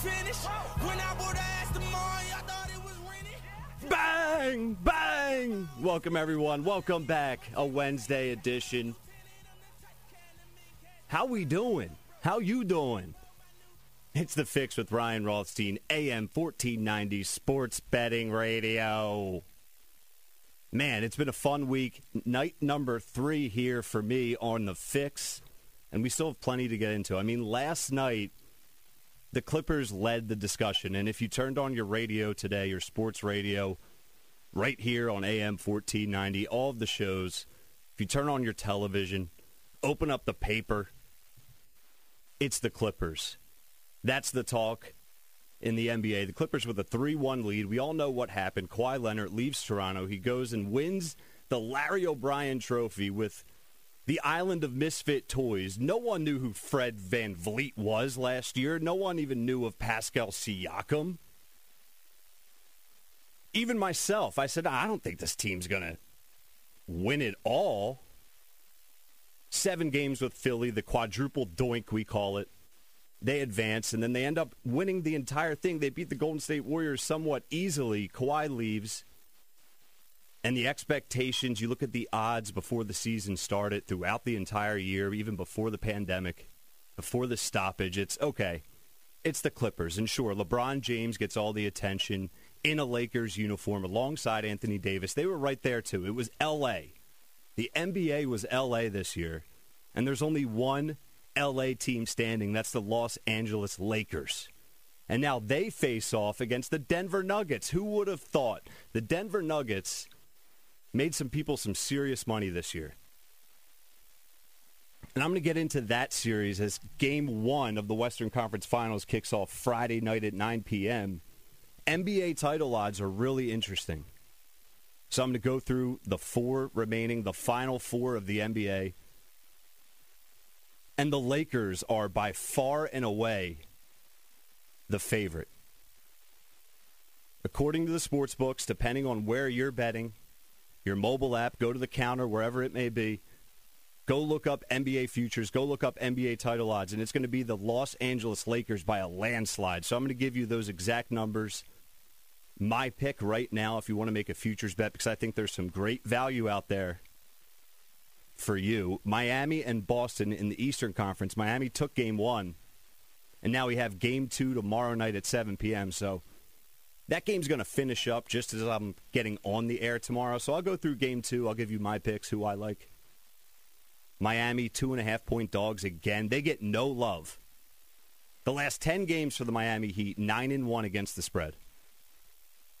finished. When I bought ass tomorrow, thought it was. Bang! Bang! Welcome, everyone. Welcome back. A Wednesday edition. How we doing? How you doing? It's The Fix with Ryan Rothstein, AM 1490 Sports Betting Radio. Man, it's been a fun week. Night number three here for me on The Fix, and we still have plenty to get into. I mean, last night, the Clippers led the discussion, and if you turned on your radio today, your sports radio, right here on AM 1490, all of the shows, if you turn on your television, open up the paper, it's the Clippers. That's the talk in the NBA. The Clippers with a 3-1 lead. We all know what happened. Kawhi Leonard leaves Toronto. He goes and wins the Larry O'Brien trophy with the island of misfit toys. No one knew who Fred VanVleet was last year. No one even knew of Pascal Siakam. Even myself, I said, I don't think this team's going to win it all. Seven games with Philly, the quadruple doink, we call it they advance, and then they end up winning the entire thing. They beat the Golden State Warriors somewhat easily. Kawhi leaves, and the expectations, you look at the odds before the season started throughout the entire year, even before the pandemic, before the stoppage, it's okay. It's the Clippers. And sure, LeBron James gets all the attention in a Lakers uniform alongside Anthony Davis. They were right there, too. It was L.A. The NBA was L.A. this year, and there's only one LA team standing. That's the Los Angeles Lakers. And now they face off against the Denver Nuggets. Who would have thought the Denver Nuggets made some people some serious money this year? And I'm going to get into that series as game one of the Western Conference Finals kicks off Friday night at 9 p.m. NBA title odds are really interesting. So I'm going to go through the four remaining, the final four of the NBA and the Lakers are by far and away the favorite. According to the sports books, depending on where you're betting, your mobile app, go to the counter, wherever it may be, go look up NBA futures, go look up NBA title odds, and it's going to be the Los Angeles Lakers by a landslide. So I'm going to give you those exact numbers. My pick right now, if you want to make a futures bet, because I think there's some great value out there for you. Miami and Boston in the Eastern Conference. Miami took game one, and now we have game two tomorrow night at 7 p.m. So that game's going to finish up just as I'm getting on the air tomorrow. So I'll go through game two. I'll give you my picks, who I like. Miami, two and a half point dogs again. They get no love. The last 10 games for the Miami Heat, 9 and 1 against the spread.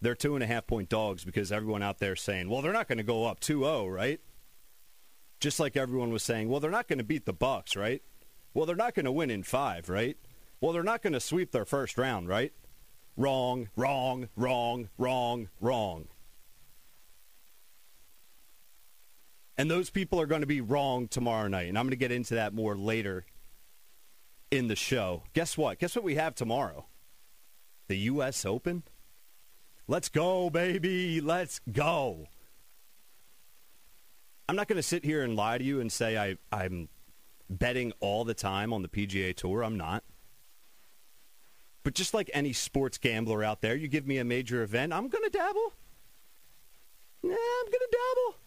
They're two and a half point dogs because everyone out there saying, well, they're not going to go up 2 0, right? just like everyone was saying, well, they're not going to beat the Bucks, right? Well, they're not going to win in five, right? Well, they're not going to sweep their first round, right? Wrong, wrong, wrong, wrong, wrong. And those people are going to be wrong tomorrow night. And I'm going to get into that more later in the show. Guess what? Guess what we have tomorrow? The U.S. Open? Let's go, baby. Let's go. I'm not going to sit here and lie to you and say I, I'm betting all the time on the PGA Tour. I'm not. But just like any sports gambler out there, you give me a major event, I'm going to dabble. Yeah, I'm going to dabble.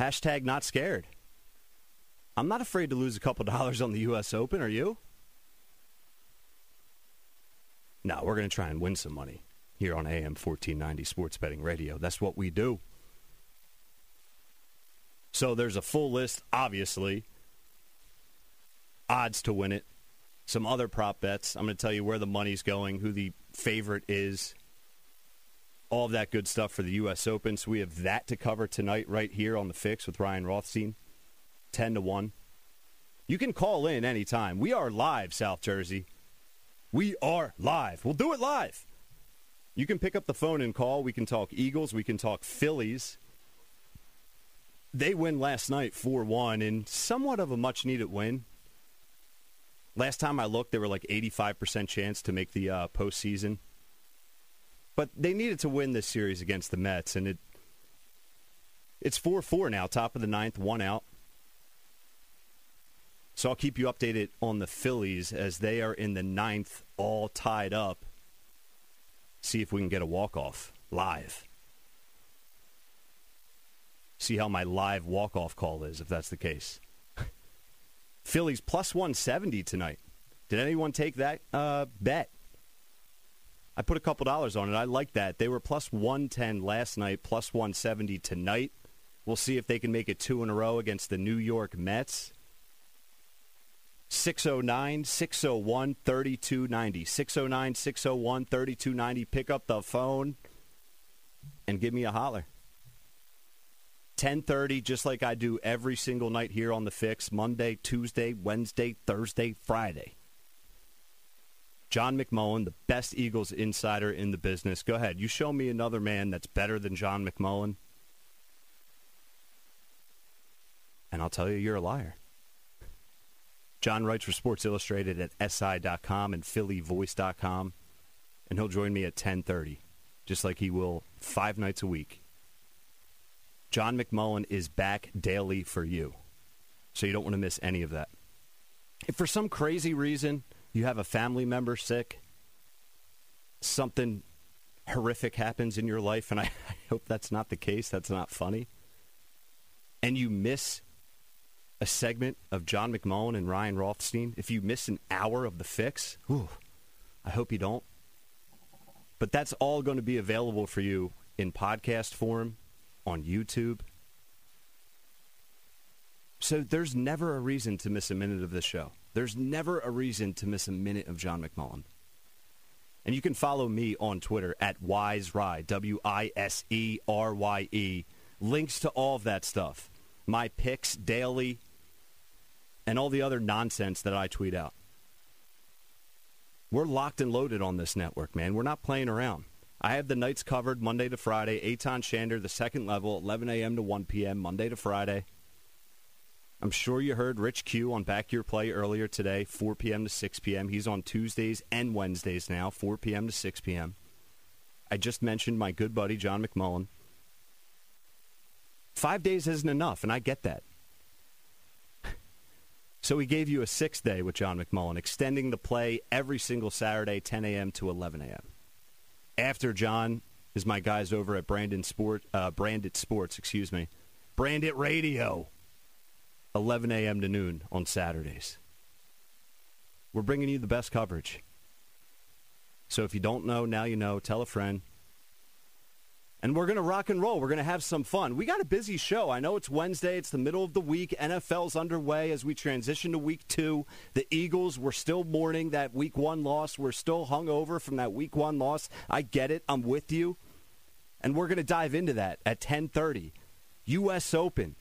Hashtag not scared. I'm not afraid to lose a couple dollars on the U.S. Open. Are you? No, we're going to try and win some money here on AM 1490 Sports Betting Radio. That's what we do. So there's a full list, obviously. Odds to win it. Some other prop bets. I'm going to tell you where the money's going, who the favorite is. All of that good stuff for the U.S. Open. So we have that to cover tonight right here on The Fix with Ryan Rothstein. 10 to 1. You can call in anytime. We are live, South Jersey. We are live. We'll do it live. You can pick up the phone and call. We can talk Eagles. We can talk Phillies they win last night 4 1 and somewhat of a much needed win. Last time I looked, they were like 85% chance to make the uh, postseason. But they needed to win this series against the Mets, and it it's 4 4 now, top of the ninth, one out. So I'll keep you updated on the Phillies as they are in the ninth, all tied up. See if we can get a walk off live. See how my live walk off call is, if that's the case. Phillies plus 170 tonight. Did anyone take that uh, bet? I put a couple dollars on it. I like that. They were plus 110 last night, plus 170 tonight. We'll see if they can make it two in a row against the New York Mets. 609 601 3290. 609 601 3290. Pick up the phone and give me a holler. 10:30 just like I do every single night here on the Fix, Monday, Tuesday, Wednesday, Thursday, Friday. John McMullen, the best Eagles insider in the business. Go ahead. You show me another man that's better than John McMullen. And I'll tell you you're a liar. John writes for Sports Illustrated at si.com and phillyvoice.com and he'll join me at 10:30 just like he will 5 nights a week. John McMullen is back daily for you. So you don't want to miss any of that. If for some crazy reason you have a family member sick, something horrific happens in your life, and I, I hope that's not the case, that's not funny, and you miss a segment of John McMullen and Ryan Rothstein, if you miss an hour of the fix, whew, I hope you don't. But that's all going to be available for you in podcast form on YouTube. So there's never a reason to miss a minute of this show. There's never a reason to miss a minute of John McMullen. And you can follow me on Twitter at Wise WiseRye, W I S E R Y E. Links to all of that stuff. My picks daily and all the other nonsense that I tweet out. We're locked and loaded on this network, man. We're not playing around. I have the nights covered Monday to Friday. Aton Shander, the second level, 11 a.m. to 1 p.m., Monday to Friday. I'm sure you heard Rich Q on Back Your Play earlier today, 4 p.m. to 6 p.m. He's on Tuesdays and Wednesdays now, 4 p.m. to 6 p.m. I just mentioned my good buddy, John McMullen. Five days isn't enough, and I get that. So he gave you a sixth day with John McMullen, extending the play every single Saturday, 10 a.m. to 11 a.m. After John is my guys over at Brandon Sport, uh, Branded Sports, excuse me, Branded Radio, 11 a.m. to noon on Saturdays. We're bringing you the best coverage. So if you don't know, now you know. Tell a friend. And we're going to rock and roll. We're going to have some fun. We got a busy show. I know it's Wednesday. It's the middle of the week. NFL's underway as we transition to week two. The Eagles, we're still mourning that week one loss. We're still hung over from that week one loss. I get it. I'm with you. And we're going to dive into that at 1030. U.S. Open.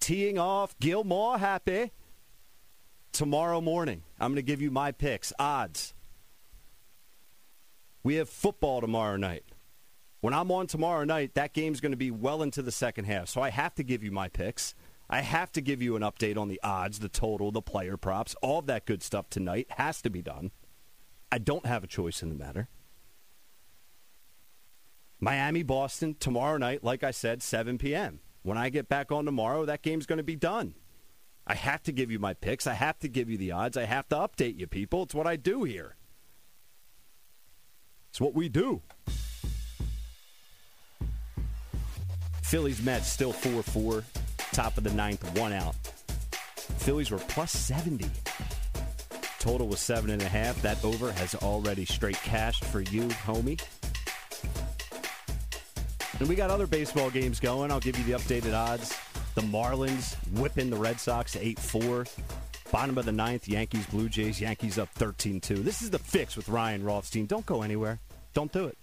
Teeing off. Gilmore happy. Tomorrow morning, I'm going to give you my picks, odds. We have football tomorrow night. When I'm on tomorrow night, that game's going to be well into the second half. So I have to give you my picks. I have to give you an update on the odds, the total, the player props, all that good stuff tonight has to be done. I don't have a choice in the matter. Miami, Boston, tomorrow night, like I said, 7 p.m. When I get back on tomorrow, that game's going to be done. I have to give you my picks. I have to give you the odds. I have to update you, people. It's what I do here. It's what we do. Phillies Mets still 4 4. Top of the ninth, one out. Phillies were plus 70. Total was seven and a half. That over has already straight cashed for you, homie. And we got other baseball games going. I'll give you the updated odds. The Marlins whipping the Red Sox 8 4. Bottom of the ninth, Yankees, Blue Jays. Yankees up 13 2. This is the fix with Ryan Rothstein. Don't go anywhere. Don't do it.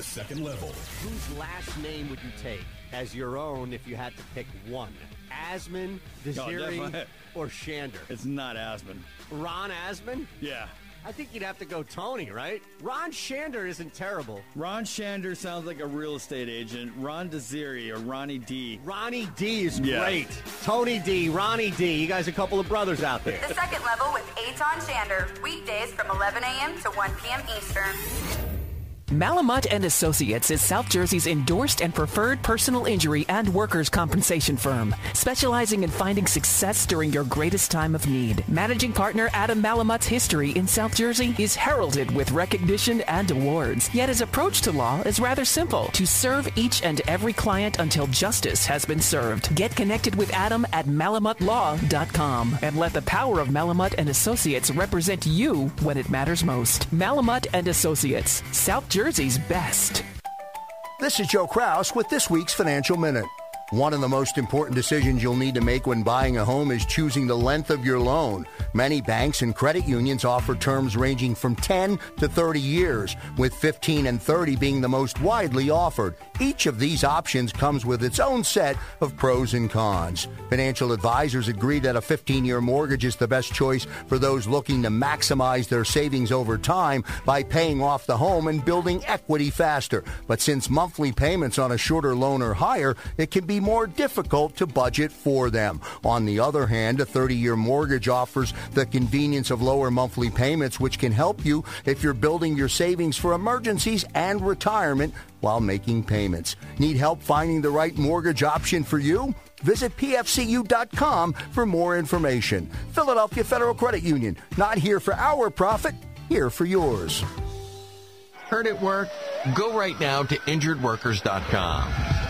The second level. Whose last name would you take as your own if you had to pick one? Asman, Desiri, definitely. or Shander? It's not Asman. Ron Asman? Yeah. I think you'd have to go Tony, right? Ron Shander isn't terrible. Ron Shander sounds like a real estate agent. Ron Desiri or Ronnie D. Ronnie D is Yeah. great. Tony D, Ronnie D. You guys a couple of brothers out there. The second level with Aton Shander, weekdays from 11 a.m. to 1 p.m. Eastern. Malamut and Associates is South Jersey's endorsed and preferred personal injury and workers' compensation firm, specializing in finding success during your greatest time of need. Managing partner Adam Malamut's history in South Jersey is heralded with recognition and awards. Yet his approach to law is rather simple: to serve each and every client until justice has been served. Get connected with Adam at malamutlaw.com and let the power of Malamut and Associates represent you when it matters most. Malamut and Associates, South Jersey's best. This is Joe Kraus with this week's Financial Minute. One of the most important decisions you'll need to make when buying a home is choosing the length of your loan. Many banks and credit unions offer terms ranging from 10 to 30 years, with 15 and 30 being the most widely offered. Each of these options comes with its own set of pros and cons. Financial advisors agree that a 15 year mortgage is the best choice for those looking to maximize their savings over time by paying off the home and building equity faster. But since monthly payments on a shorter loan are higher, it can be more difficult to budget for them. On the other hand, a 30 year mortgage offers the convenience of lower monthly payments, which can help you if you're building your savings for emergencies and retirement while making payments. Need help finding the right mortgage option for you? Visit pfcu.com for more information. Philadelphia Federal Credit Union, not here for our profit, here for yours. Hurt at work? Go right now to injuredworkers.com.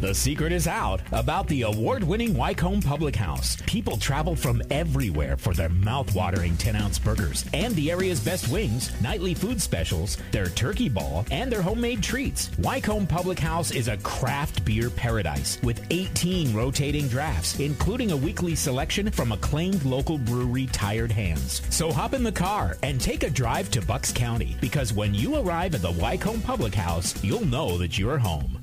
The secret is out about the award winning Wycombe Public House. People travel from everywhere for their mouth-watering 10 ounce burgers and the area's best wings, nightly food specials, their turkey ball, and their homemade treats. Wycombe Public House is a craft beer paradise with 18 rotating drafts, including a weekly selection from acclaimed local brewery Tired Hands. So hop in the car and take a drive to Bucks County because when you arrive at the Wycombe Public House, you'll know that you're home.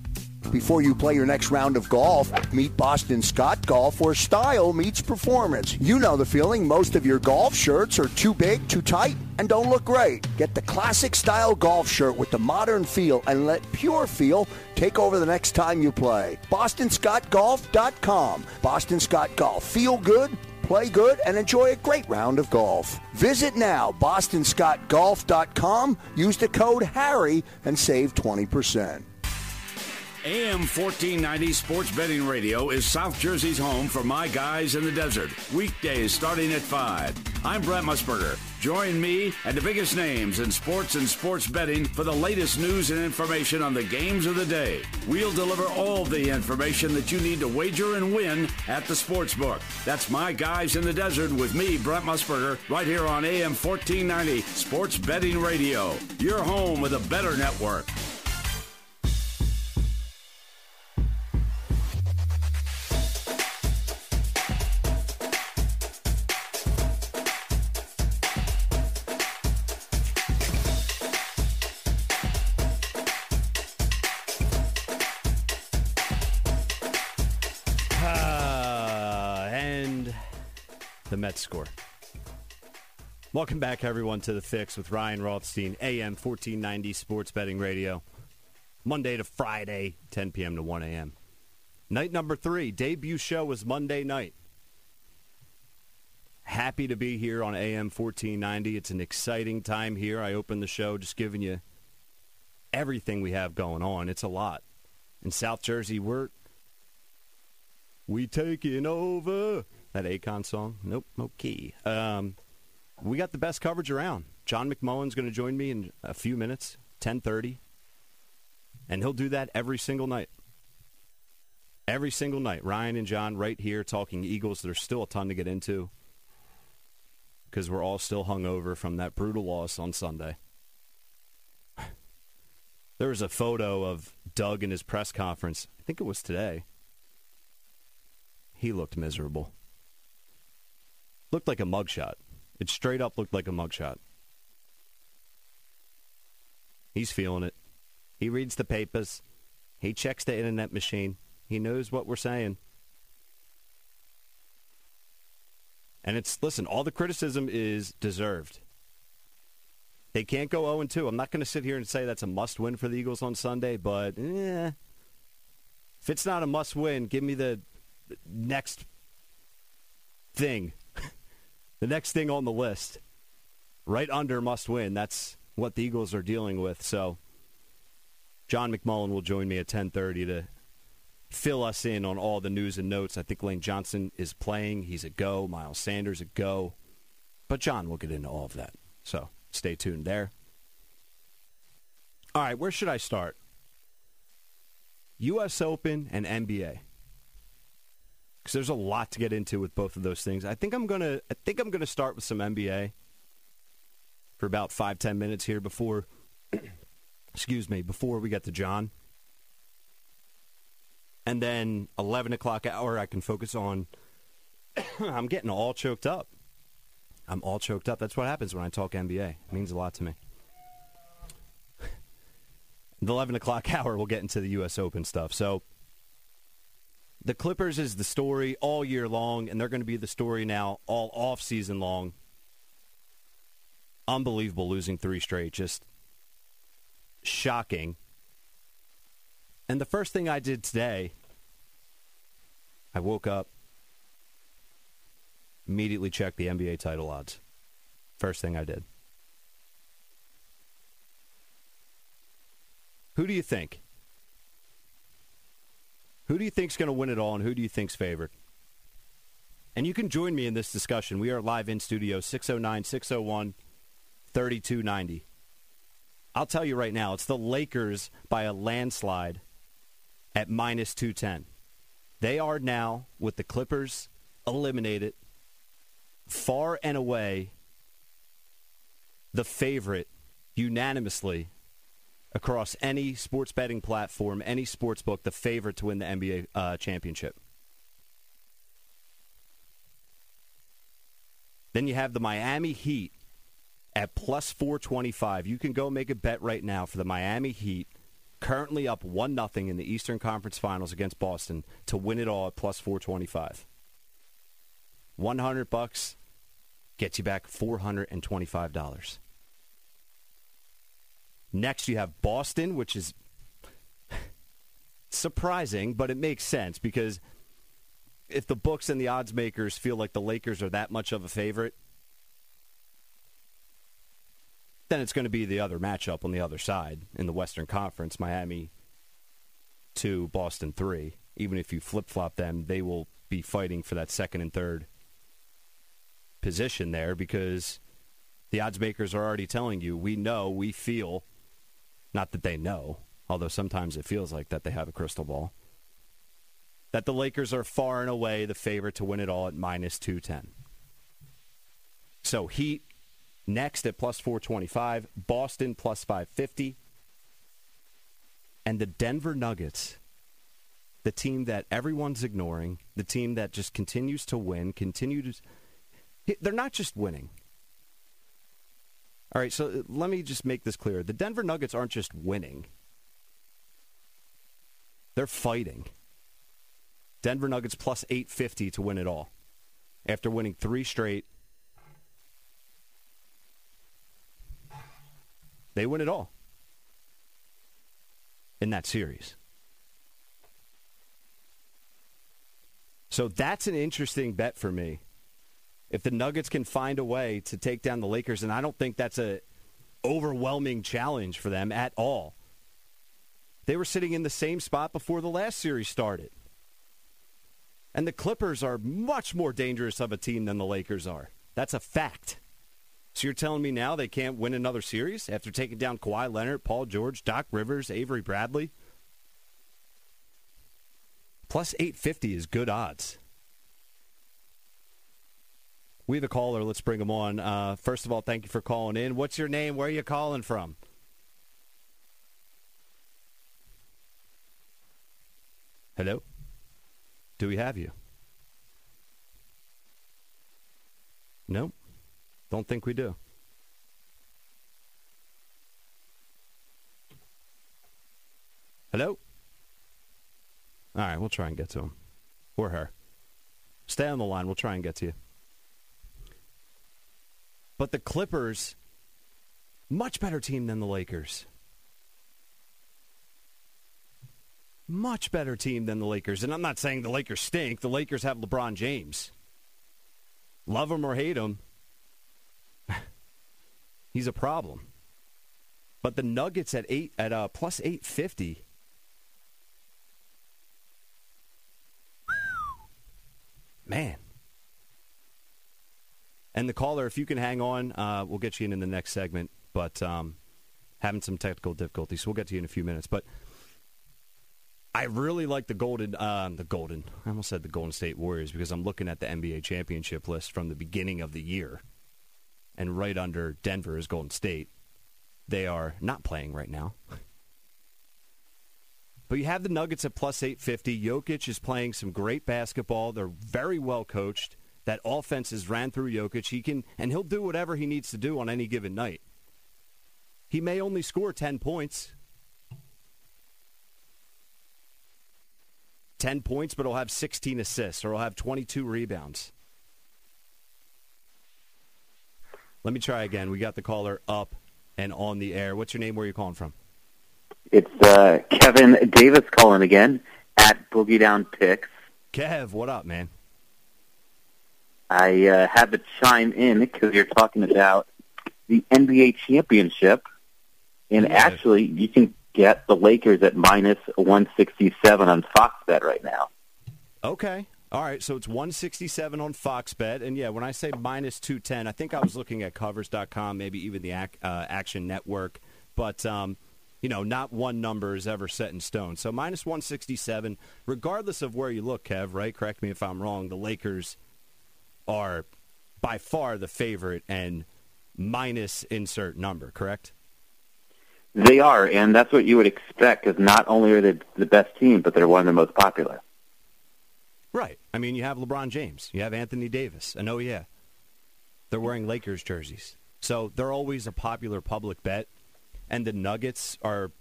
Before you play your next round of golf, meet Boston Scott Golf where style meets performance. You know the feeling. Most of your golf shirts are too big, too tight, and don't look great. Get the classic style golf shirt with the modern feel and let pure feel take over the next time you play. BostonScottGolf.com. Boston Scott Golf. Feel good, play good, and enjoy a great round of golf. Visit now, bostonscottgolf.com. Use the code HARRY and save 20%. AM 1490 Sports Betting Radio is South Jersey's home for my guys in the desert. Weekdays starting at 5. I'm Brent Musburger. Join me and the biggest names in sports and sports betting for the latest news and information on the games of the day. We'll deliver all the information that you need to wager and win at the sports book. That's my guys in the desert with me, Brent Musburger, right here on AM 1490 Sports Betting Radio. Your home with a better network. Score. Welcome back, everyone, to the Fix with Ryan Rothstein, AM 1490 Sports Betting Radio. Monday to Friday, 10 p.m. to 1 a.m. Night number three, debut show was Monday night. Happy to be here on AM 1490. It's an exciting time here. I opened the show just giving you everything we have going on. It's a lot. In South Jersey, we're we taking over. That Akon song? Nope, no key. Um, we got the best coverage around. John McMullen's going to join me in a few minutes, 10:30, and he'll do that every single night. Every single night, Ryan and John right here talking Eagles. There's still a ton to get into because we're all still hungover from that brutal loss on Sunday. There was a photo of Doug in his press conference. I think it was today. He looked miserable. Looked like a mugshot. It straight up looked like a mugshot. He's feeling it. He reads the papers. He checks the internet machine. He knows what we're saying. And it's, listen, all the criticism is deserved. They can't go 0 2. I'm not going to sit here and say that's a must win for the Eagles on Sunday, but eh, if it's not a must win, give me the next thing. The next thing on the list. Right under must win. That's what the Eagles are dealing with. So John McMullen will join me at 10:30 to fill us in on all the news and notes. I think Lane Johnson is playing. He's a go. Miles Sanders a go. But John will get into all of that. So stay tuned there. All right, where should I start? U.S. Open and NBA. Because there's a lot to get into with both of those things. I think I'm gonna. I think I'm gonna start with some NBA for about five ten minutes here before. excuse me, before we get to John. And then 11 o'clock hour, I can focus on. I'm getting all choked up. I'm all choked up. That's what happens when I talk NBA. It means a lot to me. the 11 o'clock hour, we'll get into the U.S. Open stuff. So the Clippers is the story all year long, and they're going to be the story now all off season long. Unbelievable losing three straight. Just shocking. And the first thing I did today, I woke up, immediately checked the NBA title odds. First thing I did. Who do you think? Who do you think's going to win it all, and who do you think's favored? And you can join me in this discussion. We are live in studio, 609 601 3290. I'll tell you right now, it's the Lakers by a landslide at minus 210. They are now, with the Clippers eliminated, far and away the favorite unanimously across any sports betting platform, any sports book, the favorite to win the NBA uh, championship. Then you have the Miami Heat at plus 425. You can go make a bet right now for the Miami Heat, currently up 1 nothing in the Eastern Conference Finals against Boston to win it all at plus 425. 100 bucks gets you back $425. Next you have Boston, which is surprising, but it makes sense because if the books and the odds makers feel like the Lakers are that much of a favorite, then it's going to be the other matchup on the other side in the Western Conference, Miami to Boston 3. Even if you flip flop them, they will be fighting for that second and third position there because the odds makers are already telling you we know, we feel, not that they know, although sometimes it feels like that they have a crystal ball, that the Lakers are far and away the favorite to win it all at minus 210. So Heat Next at plus 425, Boston plus 550. And the Denver Nuggets, the team that everyone's ignoring, the team that just continues to win, continues. They're not just winning. All right, so uh, let me just make this clear. The Denver Nuggets aren't just winning, they're fighting. Denver Nuggets plus 850 to win it all after winning three straight They win it all in that series. So that's an interesting bet for me. If the Nuggets can find a way to take down the Lakers, and I don't think that's a overwhelming challenge for them at all. They were sitting in the same spot before the last series started. And the Clippers are much more dangerous of a team than the Lakers are. That's a fact. So you're telling me now they can't win another series after taking down Kawhi Leonard, Paul George, Doc Rivers, Avery Bradley? Plus 850 is good odds. We have a caller. Let's bring him on. Uh, first of all, thank you for calling in. What's your name? Where are you calling from? Hello? Do we have you? No? Don't think we do. Hello? All right, we'll try and get to him. Or her. Stay on the line. We'll try and get to you. But the Clippers, much better team than the Lakers. Much better team than the Lakers. And I'm not saying the Lakers stink. The Lakers have LeBron James. Love him or hate him, he's a problem. But the Nuggets at eight at uh, plus eight fifty. Man. And the caller, if you can hang on, uh, we'll get you in in the next segment. But um, having some technical difficulties, so we'll get to you in a few minutes. But I really like the Golden, uh, the Golden. I almost said the Golden State Warriors because I'm looking at the NBA championship list from the beginning of the year, and right under Denver is Golden State. They are not playing right now. But you have the Nuggets at plus 850. Jokic is playing some great basketball. They're very well coached. That offense is ran through Jokic. He can and he'll do whatever he needs to do on any given night. He may only score 10 points. 10 points, but he'll have 16 assists or he'll have 22 rebounds. Let me try again. We got the caller up and on the air. What's your name? Where are you calling from? It's uh, Kevin Davis calling again at Boogie Down Picks. Kev, what up, man? I uh, had to chime in because you're talking about the NBA championship, and Yeah. actually, you can get the Lakers at minus 167 on Fox Bet right now. Okay. All right, so it's 167 on Fox Bet. And yeah, when I say minus 210, I think I was looking at covers.com, maybe even the Ac- uh, Action Network. But, um, you know, not one number is ever set in stone. So minus 167, regardless of where you look, Kev, right? Correct me if I'm wrong. The Lakers are by far the favorite and minus insert number, correct? They are, and that's what you would expect because not only are they the best team, but they're one of the most popular. Right. I mean, you have LeBron James, you have Anthony Davis, and oh yeah, they're wearing Lakers jerseys, so they're always a popular public bet. And the Nuggets are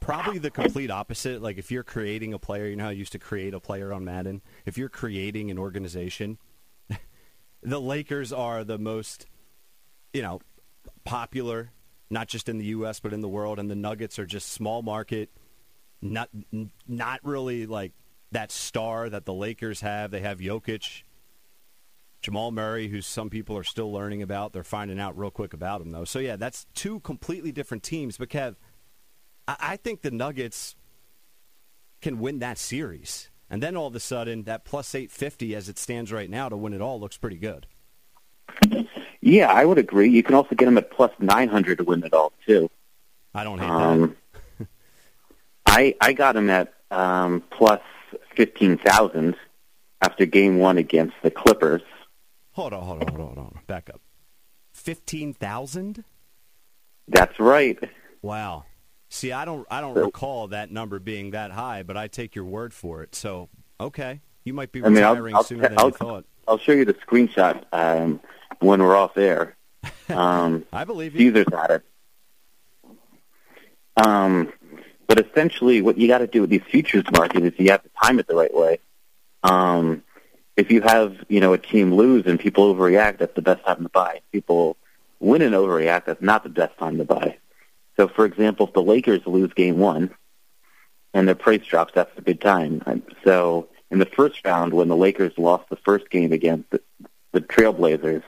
probably the complete opposite. Like if you're creating a player, you know how you used to create a player on Madden. If you're creating an organization, the Lakers are the most, you know, popular, not just in the U.S. but in the world, and the Nuggets are just small market, not not really like that star that the Lakers have. They have Jokic, Jamal Murray, who some people are still learning about. They're finding out real quick about him, though. So yeah, that's two completely different teams. But Kev, I, I think the Nuggets can win that series, and then all of a sudden, that plus eight fifty as it stands right now to win it all looks pretty good. Yeah, I would agree. You can also get them at plus 900 to win it all, too. I don't hate that. Um, I I got him at um, plus fifteen thousand after game one against the Clippers. Hold on, hold on, hold on, hold on. Back up. Fifteen thousand? That's right. Wow. See, I don't, I don't So- recall that number being that high, but I take your word for it. So, okay, you might be I mean, I'll, retiring I'll, sooner than I'll, you thought. I'll show you the screenshot um, when we're off air. Um, I believe you. Caesar's at it. Um, but essentially, what you got to do with these futures markets is you have to time it the right way. Um, if you have, you know, a team lose and people overreact, that's the best time to buy. If people win and overreact, that's not the best time to buy. So, for example, if the Lakers lose game one and their price drops, that's a good time. So, in the first round, when the Lakers lost the first game against the, the Trailblazers,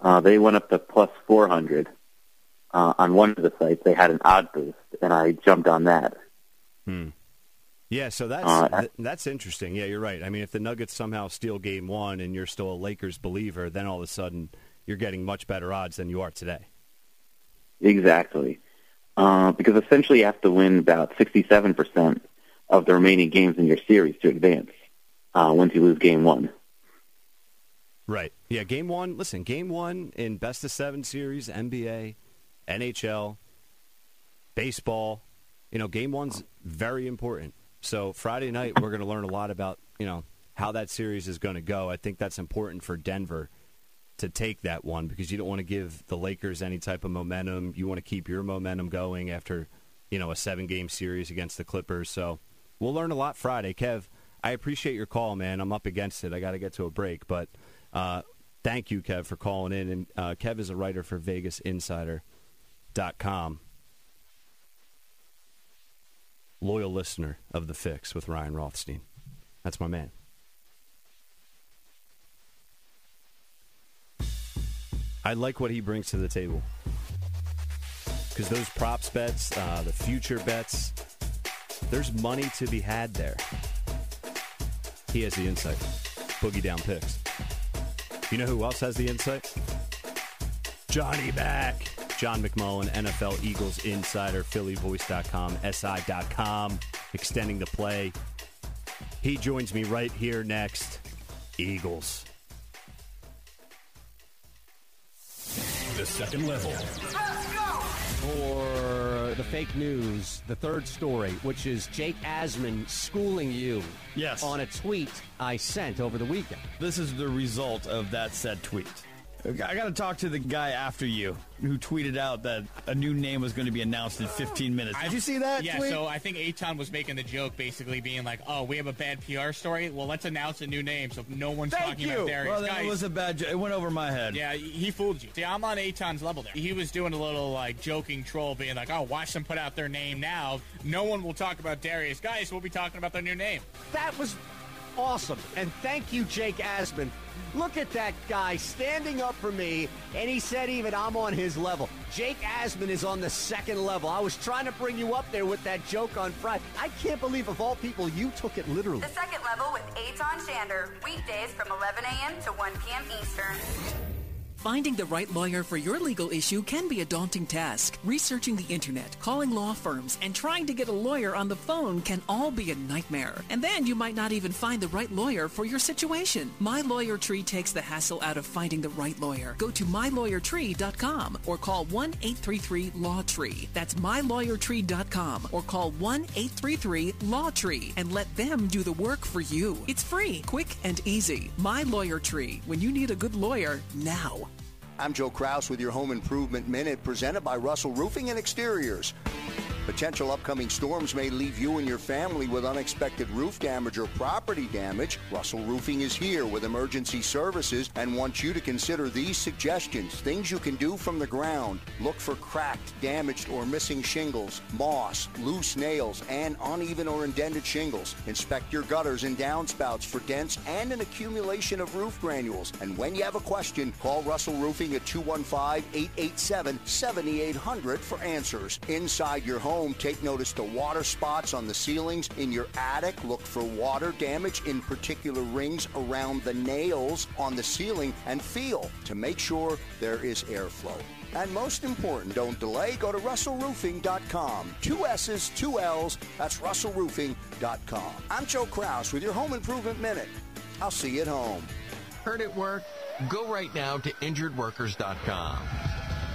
uh, they went up to plus 400 uh, on one of the sites. They had an odd boost, and I jumped on that. Hmm. Yeah, so that's Uh, th- that's interesting. Yeah, you're right. I mean, if the Nuggets somehow steal Game One and you're still a Lakers believer, then all of a sudden you're getting much better odds than you are today. Exactly. Uh, because essentially you have to win about 67% of the remaining games in your series to advance uh, once you lose game one. Right. Yeah, game one, listen, game one in best of seven series, NBA, NHL, baseball, you know, game one's very important. So Friday night we're going to learn a lot about, you know, how that series is going to go. I think that's important for Denver to take that one because you don't want to give the Lakers any type of momentum. You want to keep your momentum going after, you know, a seven game series against the Clippers. So We'll learn a lot Friday. Kev, I appreciate your call, man. I'm up against it. I got to get to a break, but uh, thank you, Kev, for calling in. And uh, Kev is a writer for VegasInsider.com. Loyal listener of The Fix with Ryan Rothstein. That's my man. I like what he brings to the table. Because those props bets, uh, the future bets, there's money to be had there. He has the insight. Boogie down picks. You know who else has the insight? Johnny Mack. John McMullen, NFL Eagles insider, PhillyVoice.com, SI.com, extending the play. He joins me right here next. Eagles. The second level. For the fake news, the third story, which is Jake Asman schooling you Yes. on a tweet I sent over the weekend. This is the result of that said tweet. I got to talk to the guy after you who tweeted out that a new name was going to be announced in 15 minutes. Did you see that? Yeah, tweet? so I think Aton was making the joke, basically being like, "Oh, we have a bad PR story. Well, let's announce a new name so no one's Thank talking you. about Darius." Well, Guys, it was a bad. jo- It went over my head. yeah, he fooled you. See, I'm on Aton's level there. He was doing a little like joking troll, being like, "Oh, watch them put out their name now. No one will talk about Darius. Guys, we'll be talking about their new name." That was awesome. And thank you, Jake Asman. Look at that guy standing up for me, and he said even I'm on his level. Jake Asman is on the second level. I was trying to bring you up there with that joke on Friday. I can't believe, of all people, you took it literally. The second level with Aton Shander, weekdays from 11 a.m. to 1 p.m. Eastern. Finding the right lawyer for your legal issue can be a daunting task. Researching the internet, calling law firms, and trying to get a lawyer on the phone can all be a nightmare. And then you might not even find the right lawyer for your situation. My Lawyer Tree takes the hassle out of finding the right lawyer. Go to mylawyertree.com or call 1-833-LAW-TREE. That's mylawyertree.com or call 1-833-LAW-TREE and let them do the work for you. It's free, quick, and easy. My Lawyer Tree. When you need a good lawyer, now. I'm Joe Kraus with your Home Improvement Minute presented by Russell Roofing and Exteriors. Potential upcoming storms may leave you and your family with unexpected roof damage or property damage. Russell Roofing is here with emergency services and wants you to consider these suggestions. Things you can do from the ground. Look for cracked, damaged, or missing shingles, moss, loose nails, and uneven or indented shingles. Inspect your gutters and downspouts for dents and an accumulation of roof granules. And when you have a question, call Russell Roofing at 215-887-7800 for answers. Inside your home, take notice to water spots on the ceilings. In your attic, look for water damage in particular rings around the nails on the ceiling and feel to make sure there is airflow. And most important, don't delay. Go to russellroofing.com. Two S's, two L's. That's russellroofing.com. I'm Joe Kraus with your Home Improvement Minute. I'll see you at home. Heard it work? Go right now to injuredworkers.com.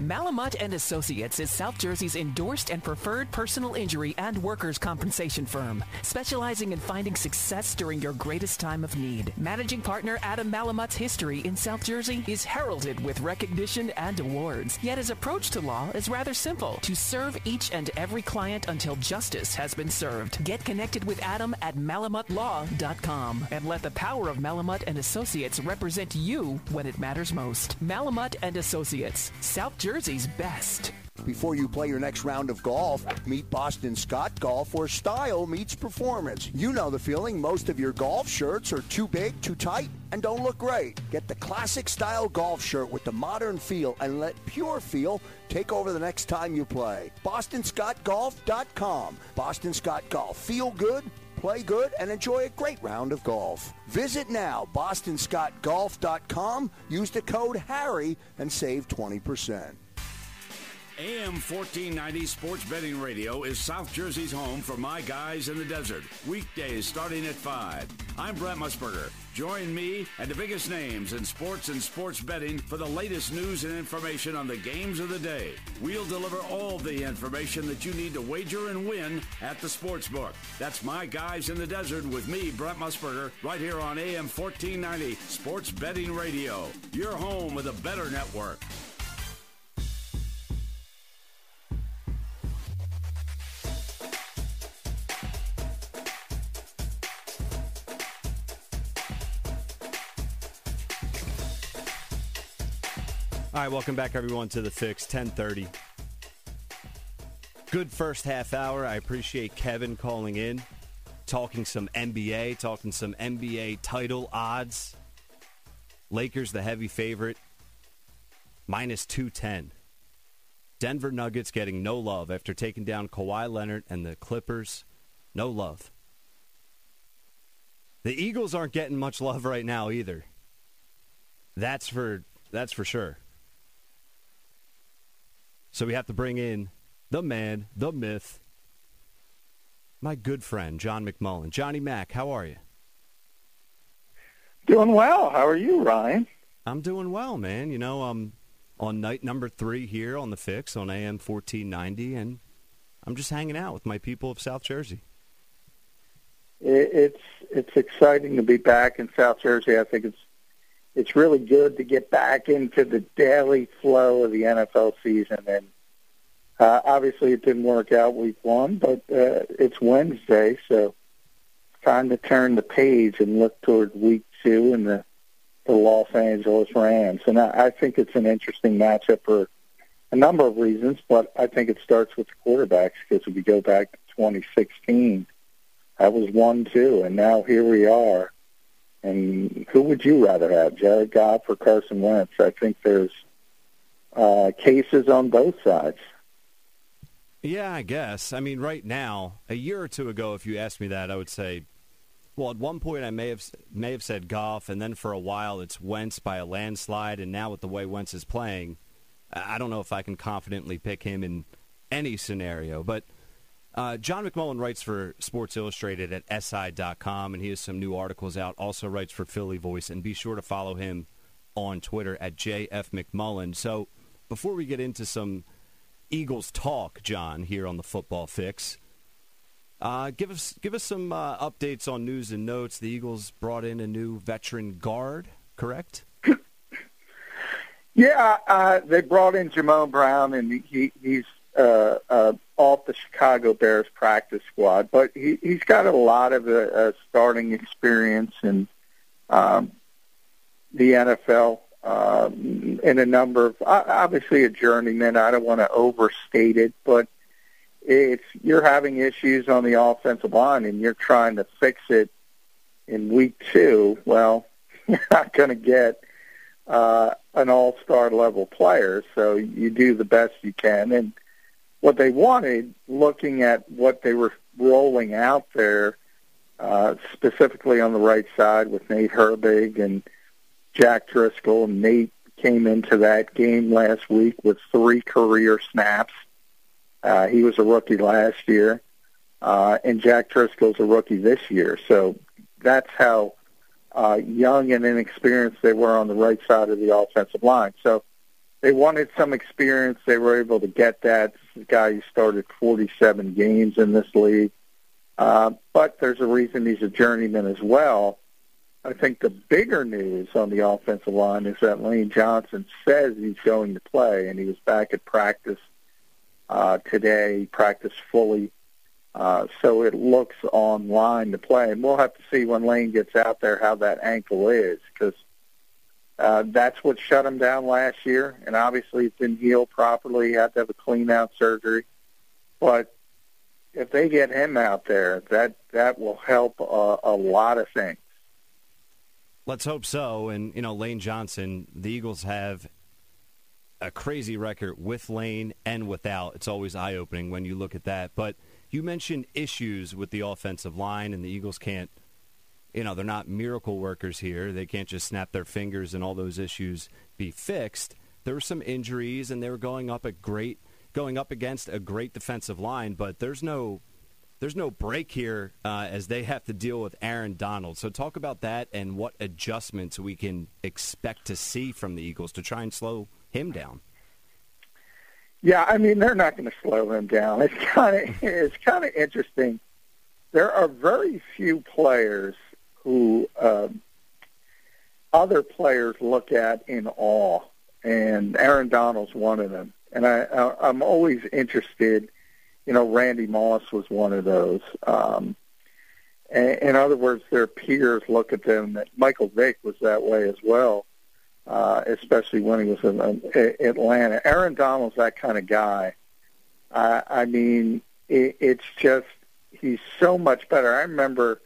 Malamut and Associates is South Jersey's endorsed and preferred personal injury and workers' compensation firm, specializing in finding success during your greatest time of need. Managing partner Adam Malamut's history in South Jersey is heralded with recognition and awards. Yet his approach to law is rather simple: to serve each and every client until justice has been served. Get connected with Adam at malamutlaw.com and let the power of Malamut and Associates represent you when it matters most. Malamut and Associates, South Jersey's best. Before you play your next round of golf, meet Boston Scott Golf where style meets performance. You know the feeling. Most of your golf shirts are too big, too tight, and don't look great. Get the classic style golf shirt with the modern feel and let pure feel take over the next time you play. BostonScottGolf.com. Boston Scott Golf. Feel good, play good, and enjoy a great round of golf. Visit now, bostonscottgolf.com. Use the code HARRY and save 20%. AM 1490 Sports Betting Radio is South Jersey's home for my guys in the desert. Weekdays starting at 5. I'm Brent Musburger. Join me and the biggest names in sports and sports betting for the latest news and information on the games of the day. We'll deliver all the information that you need to wager and win at the sports book. That's my guys in the desert with me, Brent Musburger, right here on AM 1490 Sports Betting Radio. Your home with a better network. Right, welcome back, everyone, to the Fix 1030. Good first half hour. I appreciate Kevin calling in, talking some NBA, talking some NBA title odds. Lakers, the heavy favorite, minus 210. Denver Nuggets getting no love after taking down Kawhi Leonard and the Clippers. No love. The Eagles aren't getting much love right now either. That's for that's for sure. So we have to bring in the man, the myth, my good friend, John McMullen. Johnny Mac, how are you? Doing well. How are you, Ryan? I'm doing well, man. You know, I'm on night number three here on the Fix on AM 1490, and I'm just hanging out with my people of South Jersey. It's it's exciting to be back in South Jersey. I think it's it's really good to get back into the daily flow of the NFL season. And uh, obviously, it didn't work out week one, but uh, it's Wednesday, so time to turn the page and look toward week two and the the Los Angeles Rams. And I, I think it's an interesting matchup for a number of reasons, but I think it starts with the quarterbacks because if we go back to 2016, that was one two, and now here we are and who would you rather have, Jared Goff or Carson Wentz? I think there's uh, cases on both sides. Yeah, I guess. I mean, right now, a year or two ago, if you asked me that, I would say, well, at one point I may have may have said Goff, and then for a while it's Wentz by a landslide, and now with the way Wentz is playing, I don't know if I can confidently pick him in any scenario. But uh, John McMullen writes for Sports Illustrated at SI.com, and he has some new articles out. Also writes for Philly Voice, and be sure to follow him on Twitter at JF McMullen. So before we get into some Eagles talk, John, here on the Football Fix, uh, give us give us some uh, updates on news and notes. The Eagles brought in a new veteran guard, correct? Yeah, uh, they brought in Jamon Brown, and he, he's uh, uh, off the Chicago Bears practice squad, but he, he's got a lot of uh, uh, starting experience in um, the NFL um, in a number of obviously a journeyman. I don't want to overstate it, but if you're having issues on the offensive line and you're trying to fix it in week two. Well, you're not going to get uh, an all-star level player, so you do the best you can and what they wanted, looking at what they were rolling out there, uh, specifically on the right side with Nate Herbig and Jack Driscoll. Nate came into that game last week with three career snaps. Uh, he was a rookie last year, uh, and Jack Driscoll's a rookie this year. So that's how uh, young and inexperienced they were on the right side of the offensive line. So they wanted some experience. They were able to get that. This is a guy who started 47 games in this league. Uh, but there's a reason he's a journeyman as well. I think the bigger news on the offensive line is that Lane Johnson says he's going to play, and he was back at practice uh, today. He practiced fully, uh, so it looks online to play. And we'll have to see when Lane gets out there how that ankle is, because uh, that's what shut him down last year, and obviously it didn't heal properly. He had to have a clean out surgery. But if they get him out there, that that will help a, a lot of things. Let's hope so. And you know, Lane Johnson, the Eagles have a crazy record with Lane and without. It's always eye opening when you look at that. But you mentioned issues with the offensive line, and the Eagles can't you know, they're not miracle workers here. They can't just snap their fingers and all those issues be fixed. There were some injuries, and they were going up a great going up against a great defensive line, but there's no there's no break here uh, as they have to deal with Aaron Donald. So talk about that and what adjustments we can expect to see from the Eagles to try and slow him down. Yeah, I mean they're not going to slow him down. It's kind of it's kind of interesting. There are very few players who uh, other players look at in awe, and Aaron Donald's one of them. And I, I I'm always interested. You know, Randy Moss was one of those. Um, in other words, their peers look at them. That Michael Vick was that way as well uh, especially when he was in Atlanta. Aaron Donald's that kind of guy. Uh, I mean, it, it's just he's so much better. I remember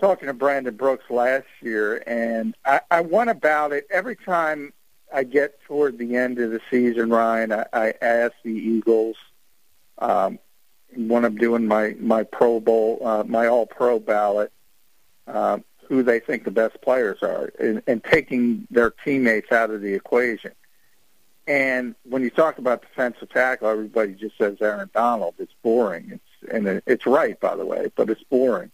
talking to Brandon Brooks last year, and I, I went about it every time I get toward the end of the season. Ryan, I, I ask the Eagles um, when I'm doing my my Pro Bowl, uh, my All Pro ballot. Uh, who they think the best players are and, and taking their teammates out of the equation. And when you talk about defensive tackle, everybody just says Aaron Donald. It's boring. It's and it's right, by the way, but it's boring.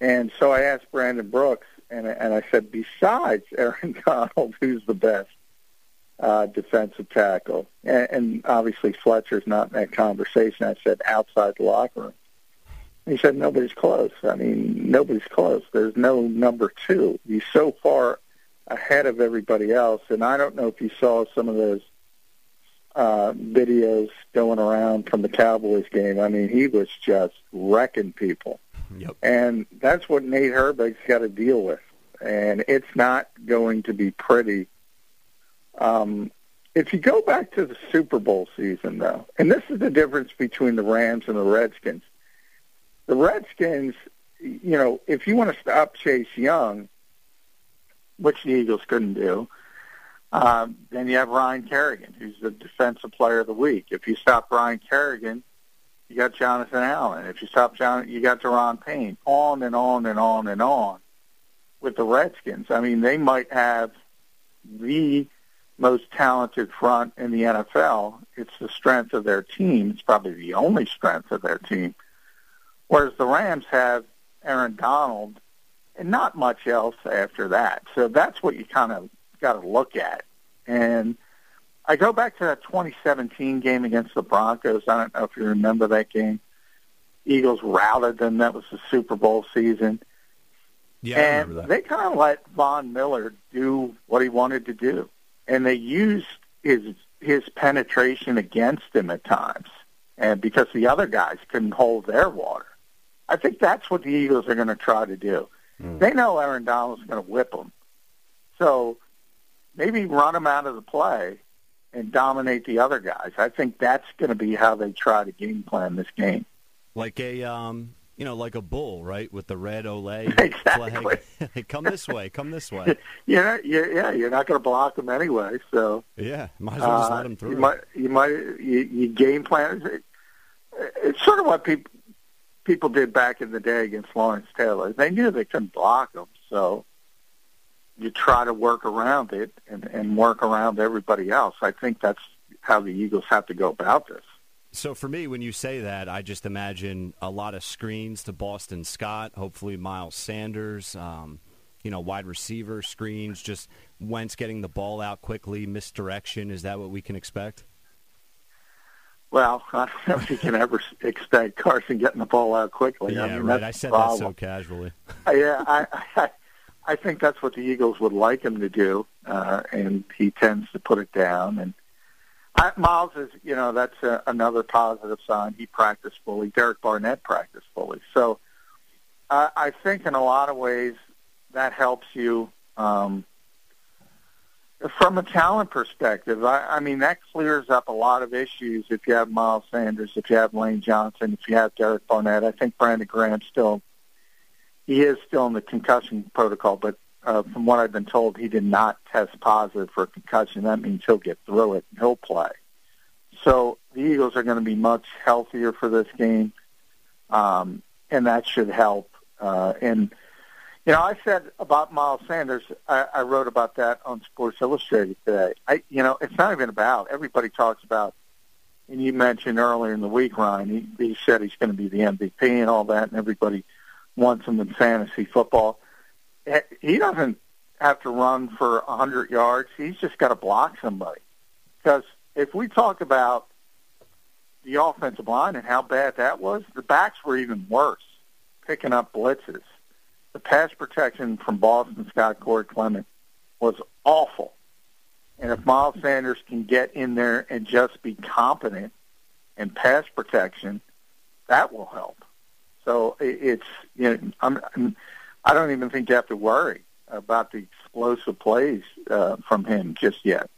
And so I asked Brandon Brooks, and and I said, besides Aaron Donald, who's the best uh, defensive tackle? And, and obviously Fletcher's not in that conversation. I said outside the locker room. He said nobody's close. I mean, nobody's close. There's no number two. He's so far ahead of everybody else. And I don't know if you saw some of those uh, videos going around from the Cowboys game. I mean, he was just wrecking people. Yep. And that's what Nate Herbig's got to deal with. And it's not going to be pretty. Um, if you go back to the Super Bowl season, though, and this is the difference between the Rams and the Redskins the Redskins, you know, if you want to stop Chase Young, which the Eagles couldn't do, um, then you have Ryan Kerrigan, who's the defensive player of the week. If you stop Ryan Kerrigan, you got Jonathan Allen. If you stop John, you got Daron Payne. On and on and on and on with the Redskins. I mean, they might have the most talented front in the NFL. It's the strength of their team. It's probably the only strength of their team. Whereas the Rams have Aaron Donald and not much else after that. So that's what you kind of got to look at. And I go back to that 2017 game against the Broncos. I don't know if you remember that game. Eagles routed them. That was the Super Bowl season. Yeah, and they kind of let Von Miller do what he wanted to do, and they used his his penetration against him at times, and because the other guys couldn't hold their water. I think that's what the Eagles are going to try to do. Mm. They know Aaron Donald's going to whip them. So maybe run him out of the play and dominate the other guys. I think that's going to be how they try to game plan this game. Like a um, you know, like a bull, right? With the red Olay exactly. flag. come this way, come this way. yeah, yeah, yeah. You're not going to block them anyway, so yeah, might as well just uh, let them through. You might, you might, you, you game plan. It's sort of what people people did back in the day against Lawrence Taylor. They knew they couldn't block him, so you try to work around it and, and work around everybody else. I think that's how the Eagles have to go about this. So for me, when you say that, I just imagine a lot of screens to Boston Scott, hopefully Miles Sanders, um, you know, wide receiver screens, just Wentz getting the ball out quickly, misdirection. Is that what we can expect? Well, I don't know if you can ever expect Carson getting the ball out quickly. Yeah, I mean, right. I said that so casually. yeah, I, I, I think that's what the Eagles would like him to do, uh, and he tends to put it down. And I, Miles is, you know, that's a, another positive sign. He practiced fully. Derek Barnett practiced fully. So uh, I think in a lot of ways that helps you. Um, from a talent perspective, I, I mean that clears up a lot of issues. If you have Miles Sanders, if you have Lane Johnson, if you have Derek Barnett, I think Brandon Graham still he is still in the concussion protocol, but uh, from what I've been told, he did not test positive for a concussion. That means he'll get through it and he'll play. So the Eagles are going to be much healthier for this game, um, and that should help. Uh, and you know, I said about Miles Sanders. I, I wrote about that on Sports Illustrated today. I, you know, it's not even about. Everybody talks about and you mentioned earlier in the week, Ryan, he, he said he's going to be the MVP and all that, and everybody him in fantasy football. He doesn't have to run for a 100 yards. He's just got to block somebody. Because if we talk about the offensive line and how bad that was, the backs were even worse, picking up blitzes. The pass protection from Boston Scott Corey Clement was awful. And if Miles Sanders can get in there and just be competent in pass protection, that will help. So it's you know I'm, I'm I don't even think you have to worry about the explosive plays uh, from him just yet.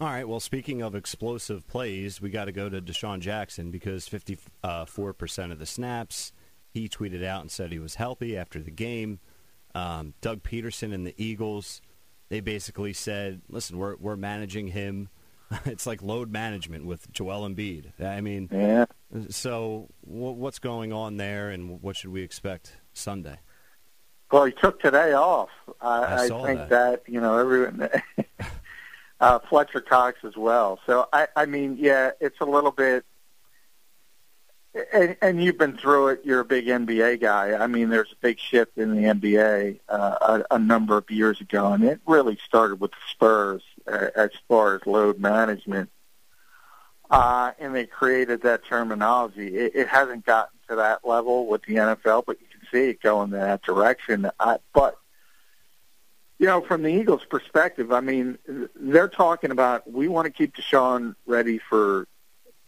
All right. Well, speaking of explosive plays, we got to go to DeSean Jackson because 54% of the snaps, he tweeted out and said he was healthy after the game. Um, Doug Pederson and the Eagles, they basically said, listen, we're, we're managing him. it's like load management with Joel Embiid. I mean, Yeah. so wh- what's going on there and what should we expect Sunday? Well, he took today off. I, I I, think that. that. you know everyone. uh, Fletcher Cox as well. So I, I mean, yeah, it's a little bit. And, and you've been through it. You're a big NBA guy. I mean, there's a big shift in the NBA uh, a, a number of years ago, and it really started with the Spurs as far as load management. Uh, and they created that terminology. It, it hasn't gotten to that level with the NFL, but you can see it going in that direction. I, but you know, from the Eagles' perspective, I mean, they're talking about we want to keep DeSean ready for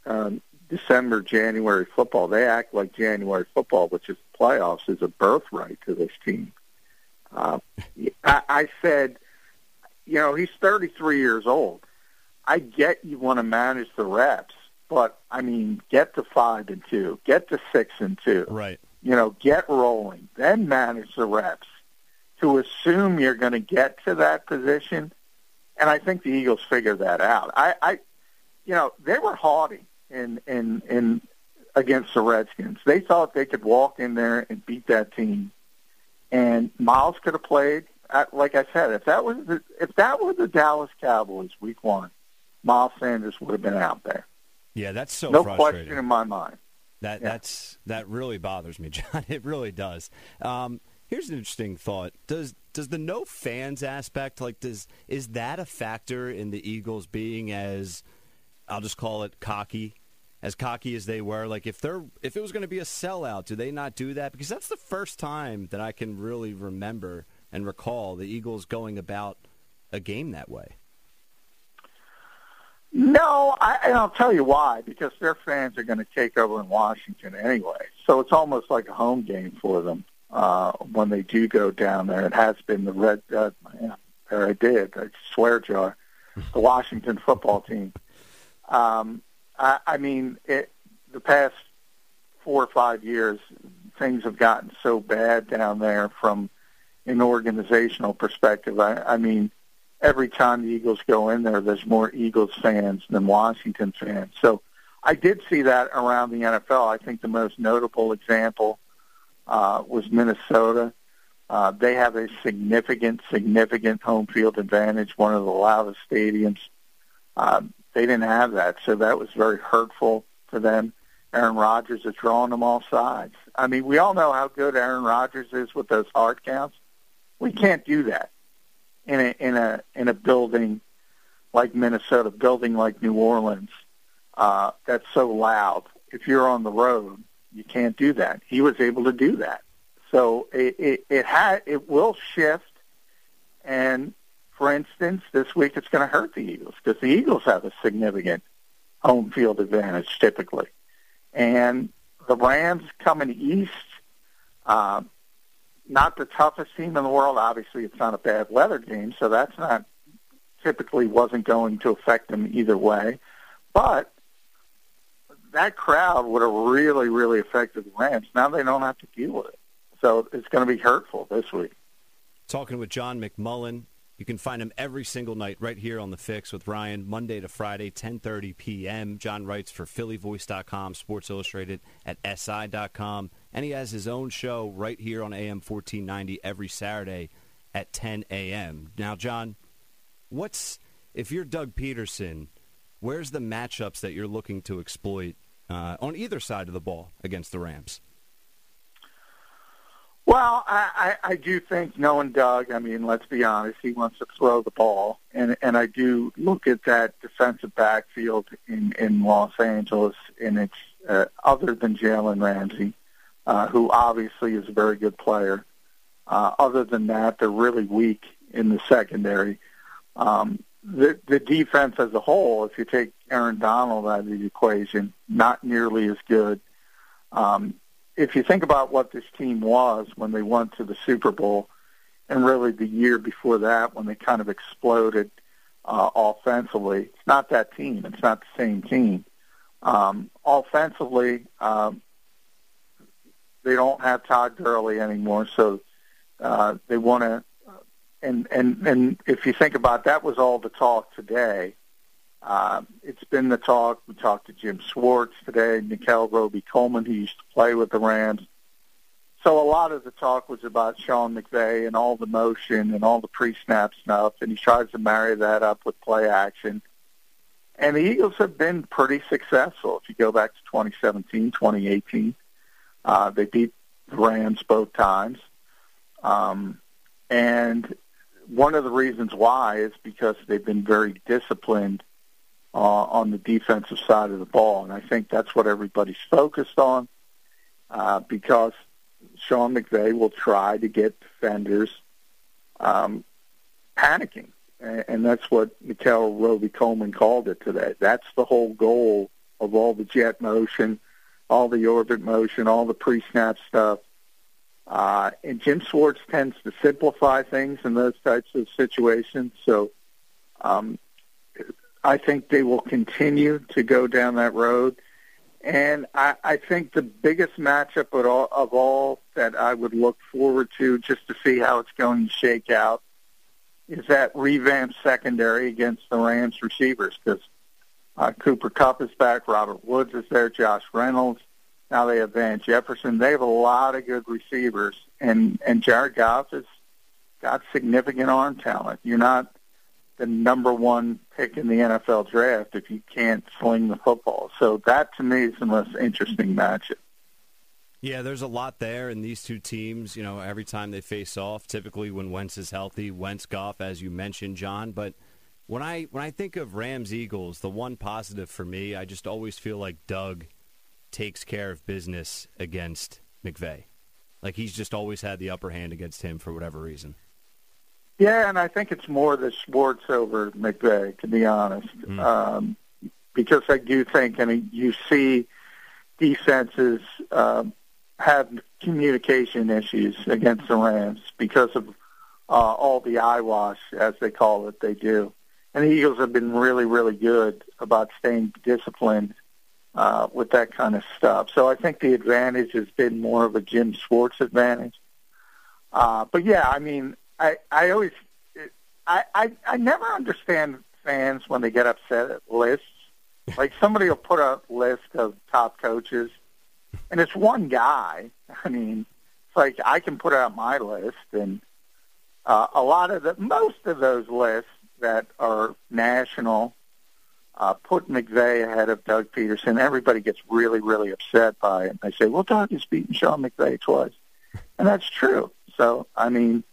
um, December, January football. They act like January football, which is playoffs, is a birthright to this team. Uh, I, I said, you know, he's 33 years old. I get you want to manage the reps, but I mean, get to five and two, get to six and two. Right. You know, get rolling, then manage the reps. To assume you're going to get to that position, and I think the Eagles figured that out. I, I you know, they were haughty in in in against the Redskins. They thought they could walk in there and beat that team, and Miles could have played. Like I said, if that was the, if that were the Dallas Cowboys Week One, Miles Sanders would have been out there. Yeah, that's so no question in my mind. That Yeah. that's that really bothers me, John. It really does. Um, here's an interesting thought: does does the no fans aspect like does is that a factor in the Eagles being as I'll just call it cocky, as cocky as they were? Like if they're if it was going to be a sellout, do they not do that? Because that's the first time that I can really remember and recall the Eagles going about a game that way. No, I, and I'll tell you why. Because their fans are going to take over in Washington anyway, so it's almost like a home game for them uh, when they do go down there. It has been the red. Uh, yeah, there I did. I swear jar. The Washington football team. Um, I, I mean, it, the past four or five years, things have gotten so bad down there from an organizational perspective. I, I mean, every time the Eagles go in there, there's more Eagles fans than Washington fans. So I did see that around the NFL. I think the most notable example uh, was Minnesota. Uh, they have a significant, significant home field advantage, one of the loudest stadiums. Uh, they didn't have that, so that was very hurtful for them. Aaron Rodgers is drawing them all sides. I mean, we all know how good Aaron Rodgers is with those hard counts. We can't do that in a in a in a building like Minnesota, building like New Orleans, uh, that's so loud. If you're on the road, you can't do that. He was able to do that. So it it, it had it will shift, and for instance, this week it's going to hurt the Eagles because the Eagles have a significant home field advantage typically, and the Rams coming east. Uh, not the toughest team in the world. Obviously, it's not a bad weather game, so that's not typically wasn't going to affect them either way. But that crowd would have really, really affected the Rams. Now they don't have to deal with it, so it's going to be hurtful this week. Talking with John McMullen. You can find him every single night right here on The Fix with Ryan, Monday to Friday, 10.30 p.m. John writes for PhillyVoice.com, Sports Illustrated at SI.com, and he has his own show right here on AM 1490 every Saturday at 10 a.m. Now, John, what's if you're Doug Pederson, where's the matchups that you're looking to exploit uh, on either side of the ball against the Rams? Well, I, I, I do think knowing Doug, I mean, let's be honest, he wants to throw the ball, and and I do look at that defensive backfield in in Los Angeles, and it's uh, other than Jalen Ramsey, uh, who obviously is a very good player. Uh, other than that, they're really weak in the secondary. Um, the the defense as a whole, if you take Aaron Donald out of the equation, not nearly as good. Um, if you think about what this team was when they went to the Super Bowl, and really the year before that when they kind of exploded uh, offensively, it's not that team. It's not the same team. Um, offensively, um, they don't have Todd Gurley anymore, so uh, they want to. And and and if you think about that, was all the talk today. Uh, it's been the talk. We talked to Jim Schwartz today, Nickell Robey-Coleman, who used to play with the Rams. So a lot of the talk was about Sean McVay and all the motion and all the pre-snap stuff, and he tries to marry that up with play action. And the Eagles have been pretty successful. If you go back to 2017, 2018, uh, they beat the Rams both times. Um, and one of the reasons why is because they've been very disciplined uh, on the defensive side of the ball. And I think that's what everybody's focused on uh, because Sean McVay will try to get defenders um, panicking. And, that's what Nickell Robey-Coleman called it today. That's the whole goal of all the jet motion, all the orbit motion, all the pre-snap stuff. Uh, and Jim Schwartz tends to simplify things in those types of situations. So um, I think they will continue to go down that road. And I, I think the biggest matchup of all, of all that I would look forward to just to see how it's going to shake out is that revamped secondary against the Rams receivers because uh, Cooper Kupp is back, Robert Woods is there, Josh Reynolds. Now they have Van Jefferson. They have a lot of good receivers, and and Jared Goff has got significant arm talent. You're not the number one pick in the NFL draft if you can't sling the football. So that to me is the most interesting matchup. Yeah, there's a lot there in these two teams. You know, every time they face off, typically when Wentz is healthy, Wentz Goff, as you mentioned, John. But when I when I think of Rams Eagles, the one positive for me, I just always feel like Doug takes care of business against McVay. Like he's just always had the upper hand against him for whatever reason. Yeah, and I think it's more the Schwartz over McVay, to be honest, mm. um, because I do think, I mean, you see defenses um, have communication issues against the Rams because of uh, all the eyewash, as they call it, they do. And the Eagles have been really, really good about staying disciplined uh, with that kind of stuff. So I think the advantage has been more of a Jim Schwartz advantage. Uh, but yeah, I mean, I I always I, I I never understand fans when they get upset at lists. Like somebody will put a list of top coaches, and it's one guy. I mean, it's like I can put out my list, and uh, a lot of the most of those lists that are national uh, put McVay ahead of Doug Pederson. Everybody gets really, really upset by it. They say, well, Doug has beaten Sean McVay twice. And that's true. So, I mean,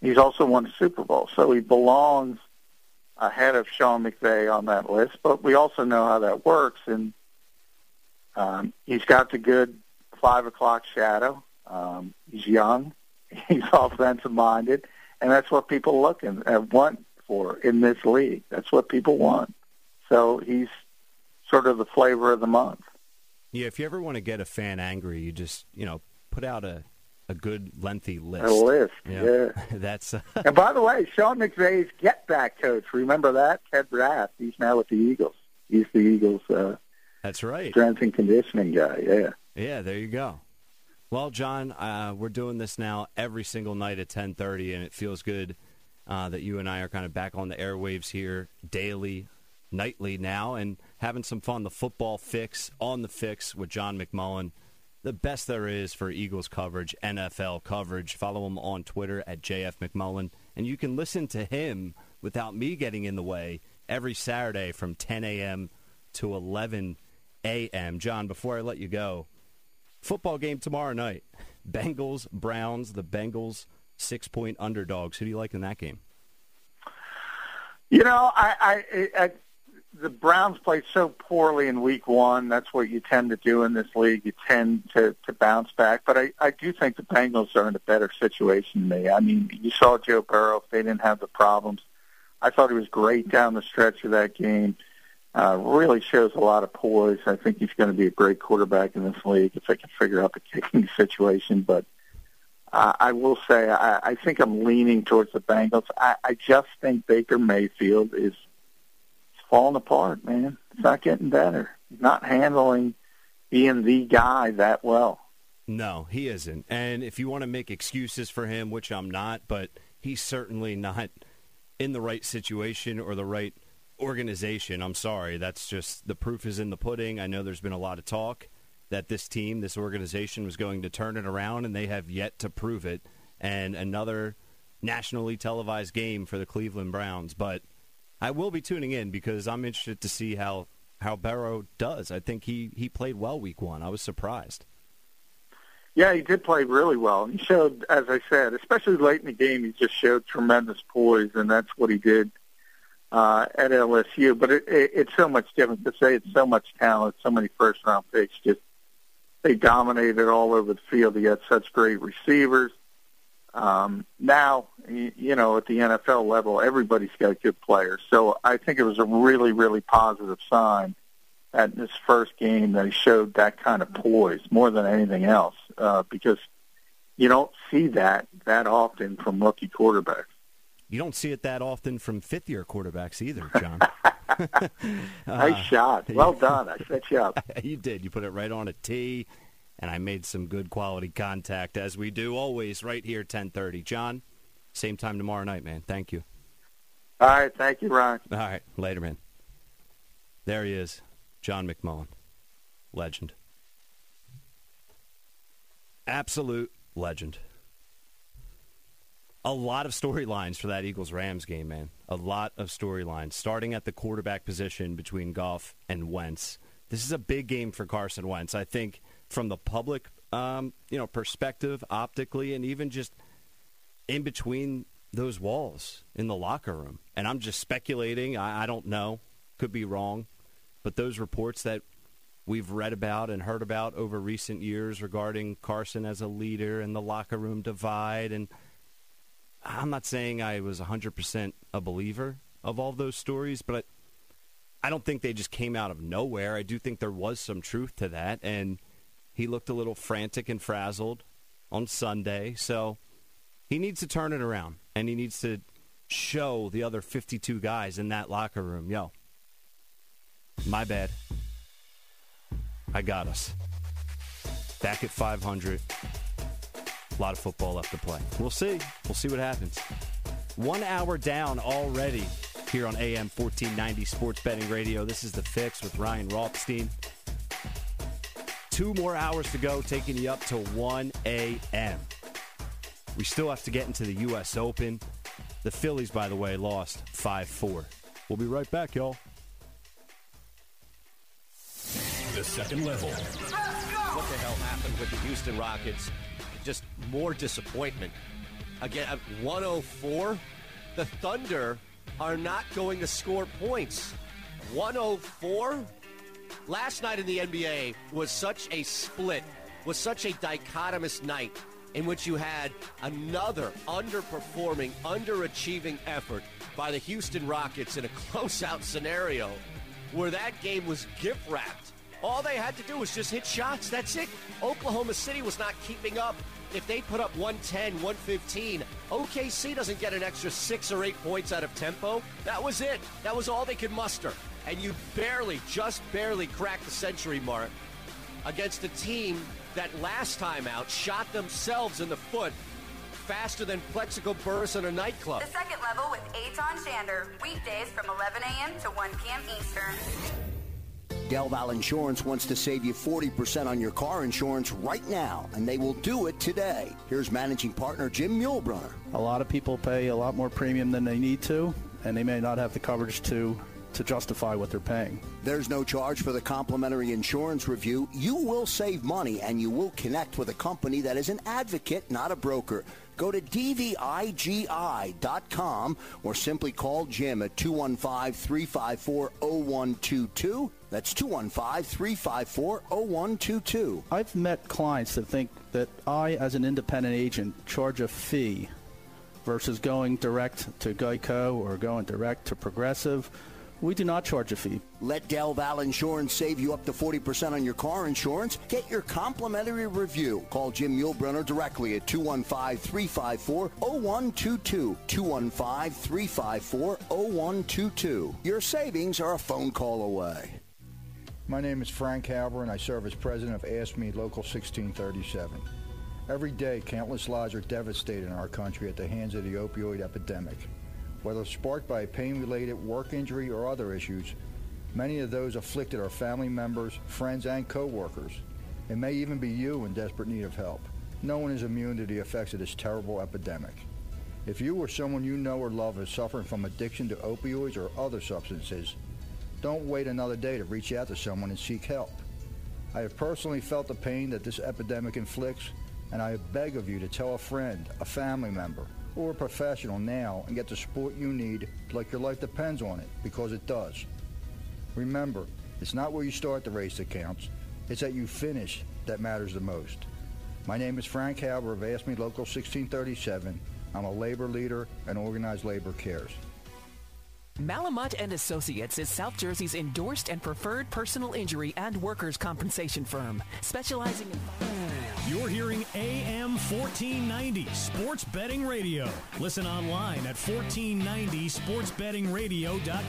he's also won a Super Bowl. So he belongs ahead of Sean McVay on that list. But we also know how that works. And um, he's got the good five o'clock shadow. Um, he's young. He's offensive-minded. And that's what people look uh, want for in this league. That's what people want. So he's sort of the flavor of the month. Yeah, if you ever want to get a fan angry, you just you know put out a a good lengthy list. A list, yeah. yeah. That's. Uh... and by the way, Sean McVay's get back coach. Remember that Ted Rath? He's now with the Eagles. He's the Eagles. Uh, That's right. Strength and conditioning guy. Yeah. Yeah. There you go. Well, John, uh, we're doing this now every single night at ten thirty, and it feels good uh, that you and I are kind of back on the airwaves here daily nightly now and having some fun. The football fix on the fix with John McMullen. The best there is for Eagles coverage, NFL coverage. Follow him on Twitter at JF McMullen. And you can listen to him without me getting in the way every Saturday from 10 a.m. to 11 a.m. John, before I let you go, football game tomorrow night. Bengals, Browns, the Bengals six point underdogs. Who do you like in that game? You know, I, I, I the Browns played so poorly in Week One. That's what you tend to do in this league. You tend to to bounce back. But I, I do think the Bengals are in a better situation than me. I mean, you saw Joe Burrow. If they didn't have the problems, I thought he was great down the stretch of that game. Uh, really shows a lot of poise. I think he's going to be a great quarterback in this league if they can figure out the kicking situation. But uh, I will say I, I think I'm leaning towards the Bengals. I, I just think Baker Mayfield is falling apart, man. It's not getting better. He's not handling being the guy that well. No, he isn't. And if you want to make excuses for him, which I'm not, but he's certainly not in the right situation or the right organization. I'm sorry. That's just the proof is in the pudding. I know there's been a lot of talk that this team, this organization was going to turn it around, and they have yet to prove it. And another nationally televised game for the Cleveland Browns. But I will be tuning in because I'm interested to see how, how Burrow does. I think he, he played well week one. I was surprised. Yeah, he did play really well. He showed, as I said, especially late in the game, he just showed tremendous poise, and that's what he did uh, at LSU. But it, it, it's so much different to say it's so much talent, so many first-round picks. Just they dominated all over the field. He had such great receivers. Um, now, you know, at the NFL level, everybody's got good players. So I think it was a really, really positive sign at his first game that he showed that kind of poise more than anything else, uh, because you don't see that that often from rookie quarterbacks. You don't see it that often from fifth-year quarterbacks either, John. nice uh, shot. Well done. I set you up. you did. You put it right on a tee, and I made some good quality contact, as we do always right here, 1030. John, same time tomorrow night, man. Thank you. All right. Thank you, Ron. All right. Later, man. There he is, John McMullen. Legend. Absolute legend. A lot of storylines for that Eagles Rams game, man. A lot of storylines. Starting at the quarterback position between Goff and Wentz. This is a big game for Carson Wentz. I think from the public um, you know, perspective, optically, and even just in between those walls in the locker room. And I'm just speculating. I, I don't know. Could be wrong. But those reports that we've read about and heard about over recent years regarding Carson as a leader and the locker room divide. And I'm not saying I was 100% a believer of all those stories, but I, I don't think they just came out of nowhere. I do think there was some truth to that. And he looked a little frantic and frazzled on Sunday. So he needs to turn it around, and he needs to show the other 52 guys in that locker room, yo, my bad. I got us. Back at 500. A lot of football left to play. We'll see. We'll see what happens. One hour down already here on AM 1490 Sports Betting Radio. This is The Fix with Ryan Rothstein. Two more hours to go, taking you up to 1 a.m. We still have to get into the U.S. Open. The Phillies, by the way, lost 5 4. We'll be right back, y'all. The second level. What the hell happened with the Houston Rockets? Just more disappointment. Again, at 104, the Thunder are not going to score points. 104? Last night in the NBA was such a split, was such a dichotomous night in which you had another underperforming, underachieving effort by the Houston Rockets in a close-out scenario where that game was gift wrapped. All they had to do was just hit shots. That's it. Oklahoma City was not keeping up. If they put up 110, 115, OKC doesn't get an extra six or eight points out of tempo. That was it. That was all they could muster. And you barely, just barely cracked the century mark against a team that last time out shot themselves in the foot faster than Plaxico Burress in a nightclub. The second level with Aton Shander, weekdays from 11 a.m. to 1 p.m. Eastern. Del Val Insurance wants to save you 40% on your car insurance right now, and they will do it today. Here's managing partner Jim Muehlbrunner. A lot of people pay a lot more premium than they need to, and they may not have the coverage to to justify what they're paying. There's no charge for the complimentary insurance review. You will save money and you will connect with a company that is an advocate, not a broker. Go to dvigi.com or simply call Jim at 215-354-0122. That's 215-354-0122. I've met clients that think that I, as an independent agent, charge a fee versus going direct to Geico or going direct to Progressive. We do not charge a fee. Let Del Val Insurance save you up to 40% on your car insurance. Get your complimentary review. Call Jim Muehlbrunner directly at 215-354-0122. 215-354-0122. Your savings are a phone call away. My name is Frank Halber, and I serve as president of AFSCME Local 1637. Every day, countless lives are devastated in our country at the hands of the opioid epidemic. Whether sparked by pain-related work injury or other issues, many of those afflicted are family members, friends, and co-workers. It may even be you in desperate need of help. No one is immune to the effects of this terrible epidemic. If you or someone you know or love is suffering from addiction to opioids or other substances, don't wait another day to reach out to someone and seek help. I have personally felt the pain that this epidemic inflicts, and I beg of you to tell a friend, a family member, or a professional now and get the support you need like your life depends on it, because it does. Remember, it's not where you start the race that counts, it's that you finish that matters the most. My name is Frank Halber of AFSCME Local 1637. I'm a labor leader and organized labor cares. Malamut and Associates is South Jersey's endorsed and preferred personal injury and workers' compensation firm, specializing in You're hearing AM 1490 Sports Betting Radio. Listen online at 1490sportsbettingradio.com.